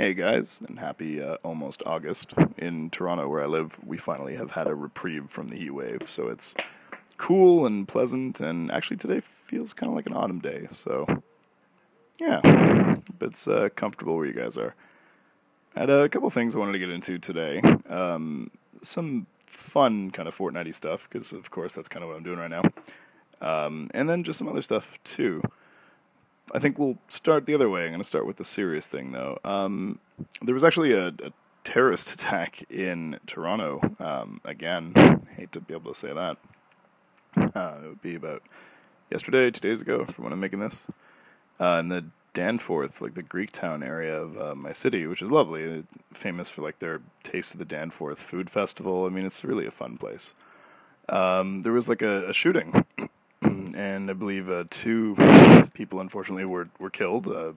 Hey guys, and happy uh, almost August. In Toronto, where I live, we finally have had a reprieve from the heat wave, so it's cool and pleasant, and actually today feels kind of like an autumn day, so yeah, it's uh, comfortable where you guys are. I had a couple things I wanted to get into today. Um, some fun kind of Fortnite stuff, because of course that's kind of what I'm doing right now. Um, and then just some other stuff too. I think we'll start the other way. I'm going to start with the serious thing, though. Um, there was actually a, a, terrorist attack in Toronto. Um, again, hate to be able to say that. Uh, it would be about yesterday, two days ago, from when I'm making this, uh, in the Danforth, like the Greek town area of uh, my city, which is lovely, famous for like their Taste of the Danforth Food Festival. I mean, it's really a fun place. Um, there was like a, a shooting and I believe uh, two people unfortunately were were killed. Uh,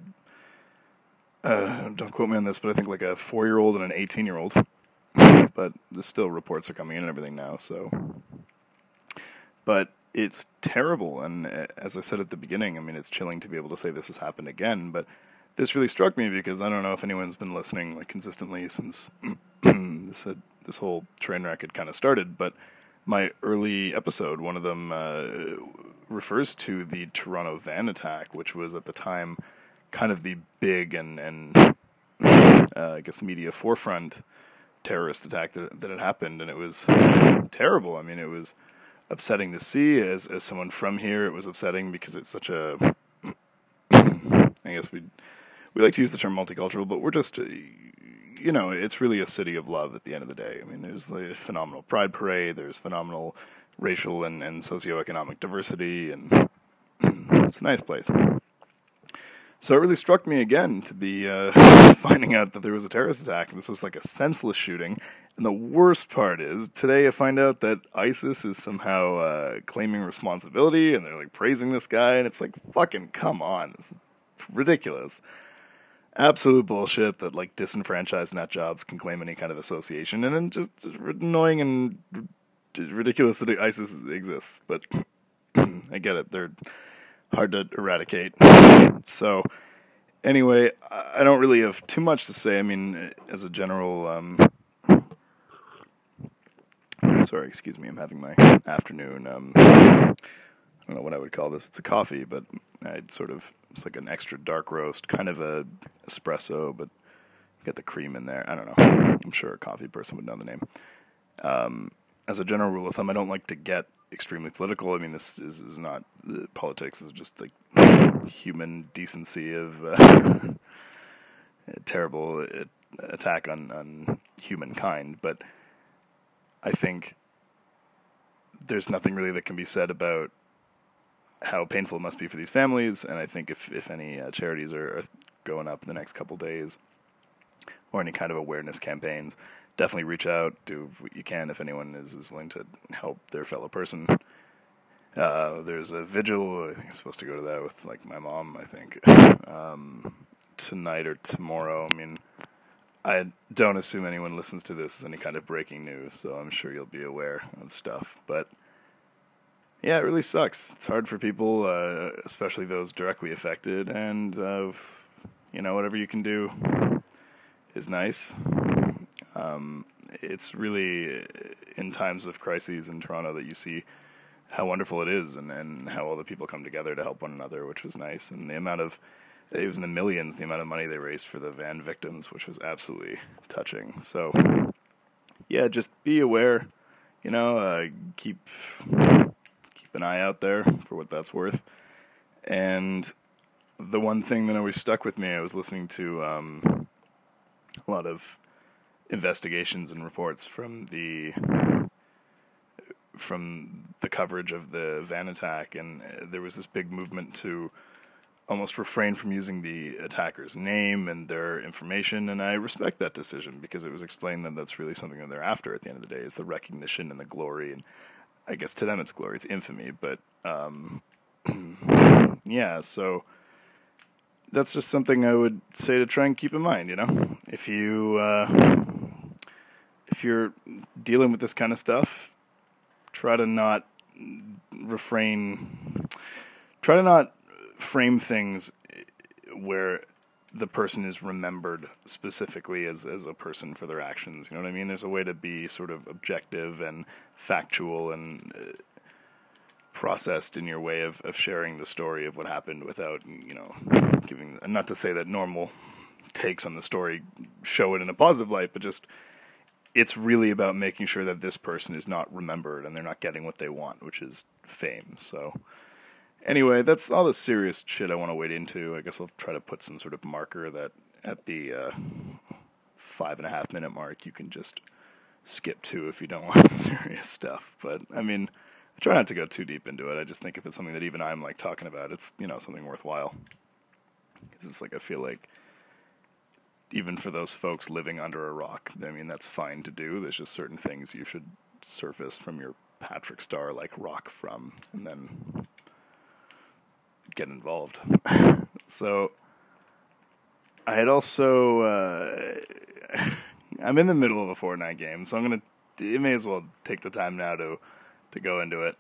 uh, don't quote me on this, but I think like a four year old and an eighteen year old. But the still reports are coming in and everything now. So, but it's terrible, and uh, as I said at the beginning, I mean it's chilling to be able to say this has happened again. But this really struck me because I don't know if anyone's been listening like consistently since this had, this whole train wreck had kind of started, but my early episode, one of them uh, refers to the Toronto van attack, which was at the time kind of the big and and uh, I guess media forefront terrorist attack that, that had happened, and it was terrible. I mean, it was upsetting to see as as someone from here. It was upsetting because it's such a I guess we we like to use the term multicultural, but we're just you know, it's really a city of love at the end of the day. I mean, there's the phenomenal pride parade, there's phenomenal racial and, and socioeconomic diversity, and it's a nice place. So it really struck me again to be uh, finding out that there was a terrorist attack. This was like a senseless shooting. And the worst part is, today I find out that ISIS is somehow uh, claiming responsibility and they're like praising this guy. And it's like, fucking come on. It's ridiculous absolute bullshit that like disenfranchised nut jobs can claim any kind of association, and then just, just annoying and ridiculous that ISIS exists. But I get it; they're hard to eradicate. So anyway, I don't really have too much to say. I mean, as a general. Um, sorry, excuse me. I'm having my afternoon. Um, I don't know what I would call this. It's a coffee, but I'd sort of it's like an extra dark roast, kind of a espresso, but get the cream in there. I don't know. I'm sure a coffee person would know the name. Um, as a general rule of thumb, I don't like to get extremely political. I mean, this is, is not uh, politics. is just like human decency of uh, terrible uh, attack on on humankind. But I think there's nothing really that can be said about how painful it must be for these families. And I think if if any uh, charities are, are, going up in the next couple days, or any kind of awareness campaigns, definitely reach out. Do what you can if anyone is, is willing to help their fellow person. Uh, there's a vigil. I think I'm supposed to go to that with like my mom. I think um, tonight or tomorrow. I mean, I don't assume anyone listens to this as any kind of breaking news, so I'm sure you'll be aware of stuff. But yeah, it really sucks. It's hard for people, uh, especially those directly affected, and uh, you know whatever you can do is nice. It's really in times of crises in Toronto that you see how wonderful it is, and, and how all the people come together to help one another, which was nice. And the amount of it was in the millions, the amount of money they raised for the van victims, which was absolutely touching. So, yeah, just be aware. You know, uh, keep keep an eye out there for what that's worth. And the one thing that always stuck with me, I was listening to um, a lot of investigations and reports from the from the coverage of the van attack, and there was this big movement to almost refrain from using the attacker's name and their information, and I respect that decision because it was explained that that's really something that they're after at the end of the day is the recognition and the glory and I guess to them it's glory, it's infamy, but um, yeah, so that's just something I would say to try and keep in mind. You know, if you uh, if you're dealing with this kind of stuff, try to not refrain. Try to not frame things where the person is remembered specifically as as a person for their actions. You know what I mean? There's a way to be sort of objective and factual and uh, processed in your way of, of sharing the story of what happened without you know giving. Not to say that normal takes on the story show it in a positive light, but just it's really about making sure that this person is not remembered and they're not getting what they want, which is fame. So Anyway, that's all the serious shit I want to wade into. I guess I'll try to put some sort of marker that at the uh, five and a half minute mark you can just skip to if you don't want serious stuff. But I mean, I try not to go too deep into it. I just think if it's something that even I'm like talking about, it's you know something worthwhile. Because it's like I feel like even for those folks living under a rock, I mean that's fine to do. There's just certain things you should surface from your Patrick Star like rock from, and then get involved. so I had also uh, I'm in the middle of a Fortnite game, so I'm gonna it may as well take the time now to to go into it.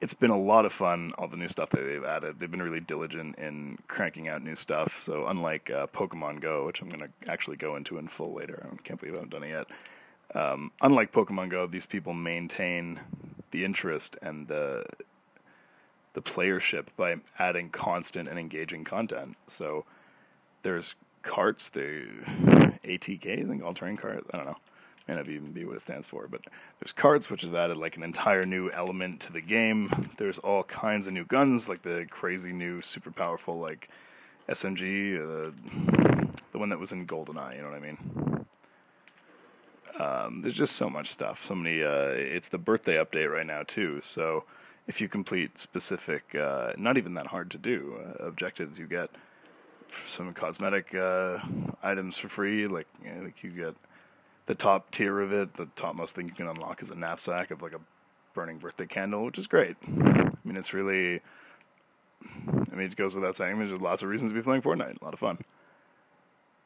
It's been a lot of fun, all the new stuff that they've added. They've been really diligent in cranking out new stuff. So unlike uh, Pokemon Go, which I'm going to actually go into in full later, I can't believe I haven't done it yet. Um, unlike Pokemon Go, these people maintain the interest and the the playership by adding constant and engaging content. So there's carts, the ATK, I think all terrain carts. I don't know. May not even be what it stands for, but there's carts which have added like an entire new element to the game. There's all kinds of new guns, like the crazy new, super powerful like SMG, uh, the one that was in GoldenEye. You know what I mean? Um, there's just so much stuff. So many. Uh, it's the birthday update right now too, so if you complete specific, uh, not even that hard to do uh, objectives, you get some cosmetic uh, items for free. Like, you know, like you get the top tier of it. The topmost thing you can unlock is a knapsack of like a burning birthday candle, which is great. I mean, it's really. I mean, it goes without saying. There's lots of reasons to be playing Fortnite. A lot of fun.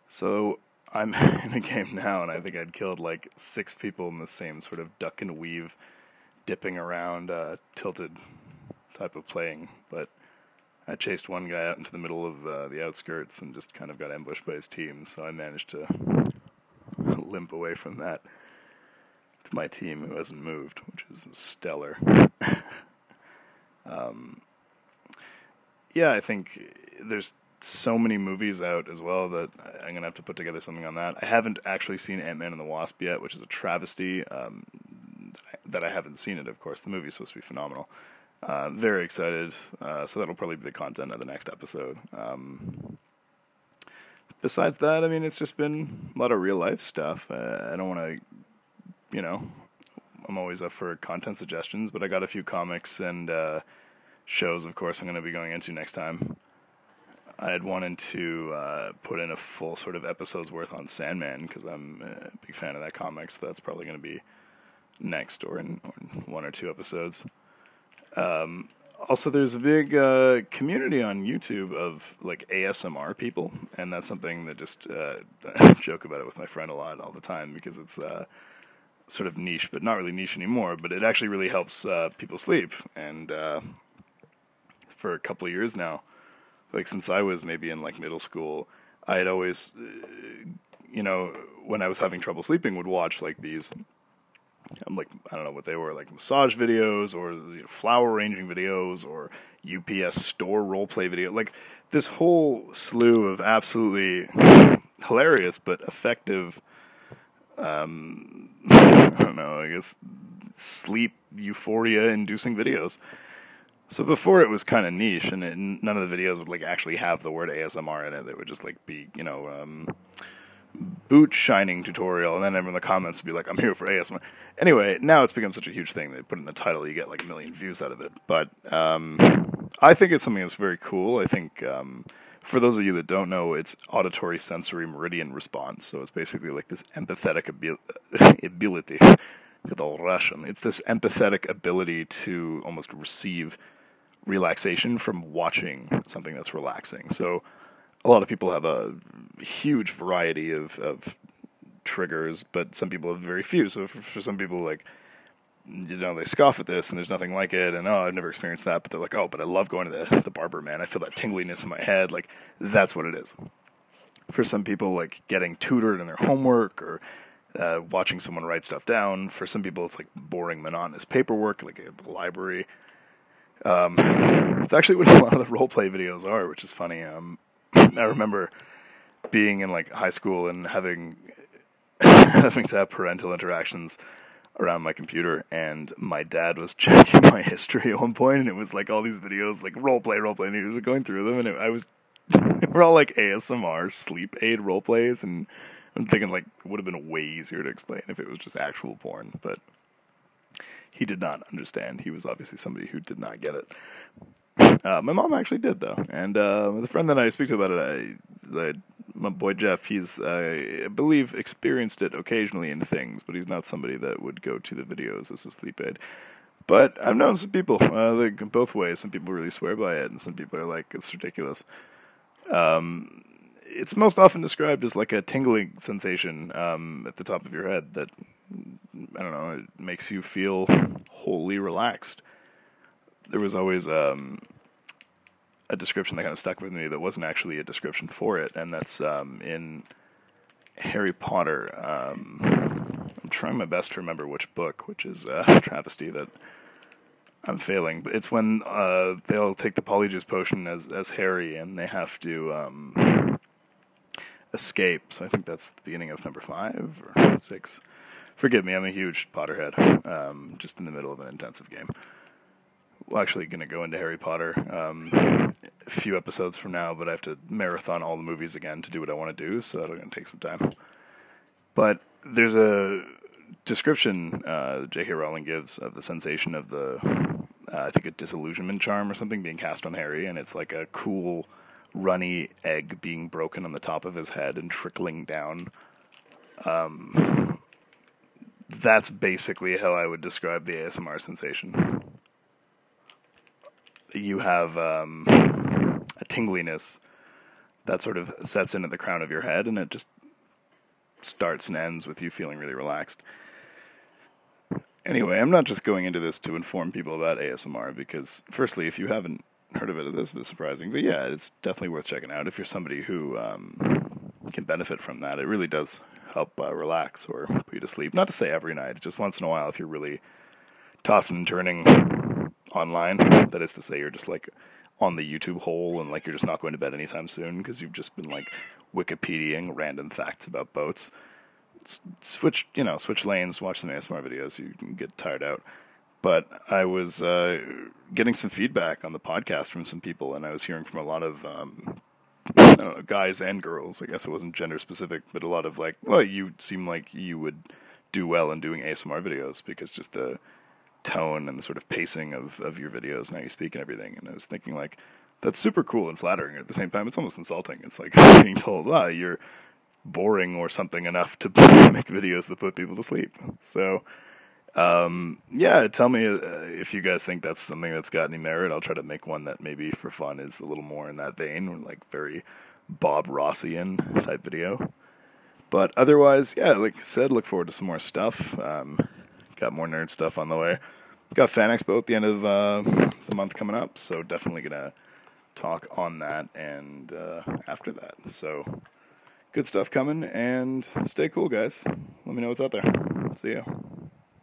So I'm in a game now, and I think I'd killed like six people in the same sort of duck and weave dipping around, uh, tilted type of playing. But I chased one guy out into the middle of uh, the outskirts and just kind of got ambushed by his team. So I managed to limp away from that to my team who hasn't moved, which is stellar. um, yeah, I think there's so many movies out as well that I'm gonna have to put together something on that. I haven't actually seen Ant Man and the Wasp yet, which is a travesty. Um, that I haven't seen it, of course. The movie's supposed to be phenomenal. Uh, very excited. Uh, so that'll probably be the content of the next episode. Um, besides that, I mean, it's just been a lot of real life stuff. Uh, I don't want to, you know, I'm always up for content suggestions, but I got a few comics and uh, shows, of course, I'm going to be going into next time. I had wanted to uh, put in a full sort of episode's worth on Sandman because I'm a big fan of that comic, so that's probably going to be next or in, or one or two episodes. Um, also, there's a big uh, community on YouTube of like ASMR people, and that's something that just uh, I joke about it with my friend a lot all the time because it's uh, sort of niche, but not really niche anymore. But it actually really helps uh, people sleep, and uh, for a couple years now, like since I was maybe in like middle school, I had always, uh, you know, when I was having trouble sleeping, would watch like these I'm like I don't know what they were like massage videos or you know, flower arranging videos or UPS store role play video like this whole slew of absolutely hilarious but effective um I don't know I guess sleep euphoria inducing videos. So before it was kind of niche and it, none of the videos would like actually have the word ASMR in it. They would just like be you know um, boot shining tutorial, and then everyone in the comments would be like, "I'm here for ASMR." Anyway, now it's become such a huge thing. They put in the title, you get like a million views out of it. But um, I think it's something that's very cool. I think um, for those of you that don't know, it's auditory sensory meridian response. So it's basically like this empathetic abil- ability. It's all Russian. It's this empathetic ability to almost receive relaxation from watching something that's relaxing. So a lot of people have a huge variety of, of triggers, but some people have very few. So for, for, some people, like you know, they scoff at this and there's nothing like it, and oh, I've never experienced that. But they're like, oh, but I love going to the the barber, man. I feel that tingliness in my head. Like that's what it is. for some people, like getting tutored in their homework or uh, watching someone write stuff down. For some people, it's like boring, monotonous paperwork, like at the library. Um, it's actually what a lot of the role play videos are, which is funny. Um, I remember being in like high school and having having to have parental interactions around my computer and my dad was checking my history at one point and it was like all these videos like role play role play and he was going through them and it, I was we're all like ASMR sleep aid role plays and I'm thinking like it would have been way easier to explain if it was just actual porn but he did not understand. He was obviously somebody who did not get it uh, my mom actually did though and uh, the friend that I speak to about it I, the my boy Jeff, he's uh, I believe experienced it occasionally in things, but he's not somebody that would go to the videos as a sleep aid. But I've known some people uh, both ways. Some people really swear by it, and some people are like, "It's ridiculous." Um, it's most often described as like a tingling sensation um, at the top of your head that I don't know. It makes you feel wholly relaxed. There was always um, a description that kind of stuck with me that wasn't actually a description for it, and that's um, in Harry Potter. Um, I'm trying my best to remember which book, which is a travesty that I'm failing. But it's when uh, they'll take the polyjuice potion as as Harry, and they have to um, escape. So I think that's the beginning of number five or six. Forgive me, I'm a huge Potterhead. Um, just in the middle of an intensive game actually going to go into Harry Potter um, a few episodes from now, but I have to marathon all the movies again to do what I want to do, so that's going to take some time. But there's a description uh, J.K. Rowling gives of the sensation of the, uh, I think a disillusionment charm or something being cast on Harry, and it's like a cool, runny egg being broken on the top of his head and trickling down. Um, that's basically how I would describe the ASMR sensation you have um, a tingliness that sort of sets into the crown of your head, and it just starts and ends with you feeling really relaxed. Anyway, I'm not just going into this to inform people about ASMR because, firstly, if you haven't heard of it, this is surprising. But yeah, it's definitely worth checking out if you're somebody who um, can benefit from that. It really does help uh, relax or put you to sleep. Not to say every night, just once in a while if you're really tossing and turning online. That is to say, you're just like on the YouTube hole and like you're just not going to bed anytime soon because you've just been like Wikipediaing random facts about boats. S- switch, you know, switch lanes, watch some ASMR videos. You can get tired out. But I was uh, getting some feedback on the podcast from some people, and I was hearing from a lot of um, know, guys and girls. I guess it wasn't gender specific, but a lot of like, well, you seem like you would do well in doing ASMR videos because just the tone and the sort of pacing of, of your videos and how you speak and everything. And I was thinking like, that's super cool and flattering. At the same time, it's almost insulting. It's like being told, wow, you're boring or something enough to make videos that put people to sleep. So, um, yeah, tell me uh, if you guys think that's something that's got any merit. I'll try to make one that maybe for fun is a little more in that vein, like very Bob Rossian type video. But otherwise, yeah, like I said, look forward to some more stuff. Um, got more nerd stuff on the way. Got Fan Expo at the end of uh, the month coming up, so definitely gonna talk on that and uh, after that. So good stuff coming, and stay cool, guys. Let me know what's out there. See you.